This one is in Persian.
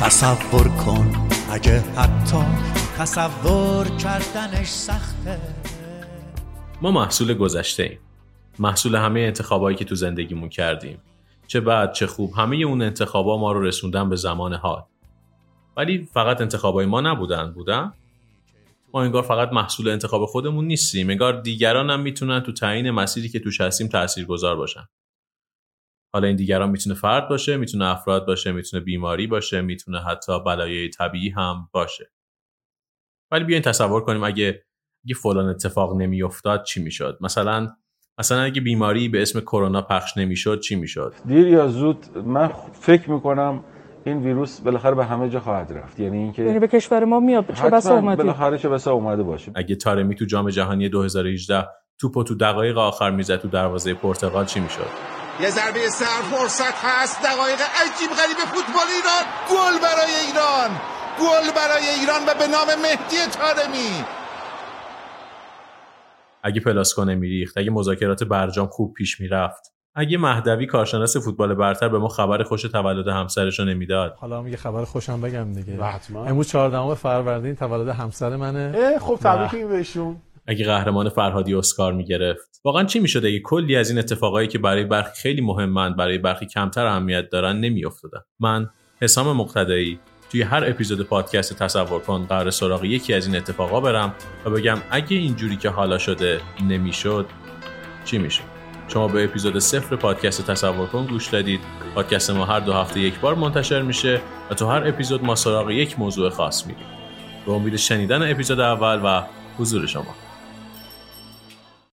تصور کن اگه حتی تصور کردنش سخته. ما محصول گذشته ایم. محصول همه انتخابایی که تو زندگیمون کردیم. چه بد چه خوب همه اون انتخابا ما رو رسوندن به زمان حال. ولی فقط انتخابای ما نبودن بودن؟ ما انگار فقط محصول انتخاب خودمون نیستیم. انگار دیگران هم می‌تونن تو تعیین مسیری که توش هستیم تاثیرگذار باشن. حالا این دیگران می‌تونه فرد باشه می‌تونه افراد باشه می‌تونه بیماری باشه می‌تونه حتی بلایای طبیعی هم باشه. ولی بیاین تصور کنیم اگه اگه فلان اتفاق نمیافتاد چی می‌شد؟ مثلا مثلا اگه بیماری به اسم کرونا پخش نمی‌شد چی می‌شد؟ دیر یا زود من فکر می‌کنم این ویروس بالاخره به همه جا خواهد رفت. یعنی اینکه یعنی به کشور ما میاد. چه بسا اومدی؟ بالاخره چه بسا اومده باشه. اگه تارمی تو جام جهانی 2018 توپو تو دقایق آخر می‌زد تو دروازه پرتغال چی می‌شد؟ یه ضربه سر فرصت هست. دقایق عجیب غریب فوتبال ایران. گل برای ایران. گل برای ایران و به نام مهدی تارمی اگه پلاسکو نمیریخت اگه مذاکرات برجام خوب پیش می‌رفت اگه مهدوی کارشناس فوتبال برتر به ما خبر خوش تولد همسرش رو نمی‌داد. حالا هم یه خبر خوشم بگم دیگه. حتما. امروز 14 فروردین تولد همسر منه. خب تبریک بهشون. اگه قهرمان فرهادی اسکار می‌گرفت. واقعا چی می‌شد اگه کلی از این اتفاقایی که برای برخی خیلی مهمند برای برخی کمتر اهمیت دارن نمیافتادن؟ من حسام مقتدایی توی هر اپیزود پادکست تصور کن قرار سراغ یکی از این اتفاقا برم و بگم اگه اینجوری که حالا شده نمی‌شد چی می‌شد؟ شما به اپیزود صفر پادکست تصور کن گوش دادید. پادکست ما هر دو هفته یک بار منتشر میشه و تو هر اپیزود ما سراغ یک موضوع خاص میریم. به امید شنیدن اپیزود اول و حضور شما.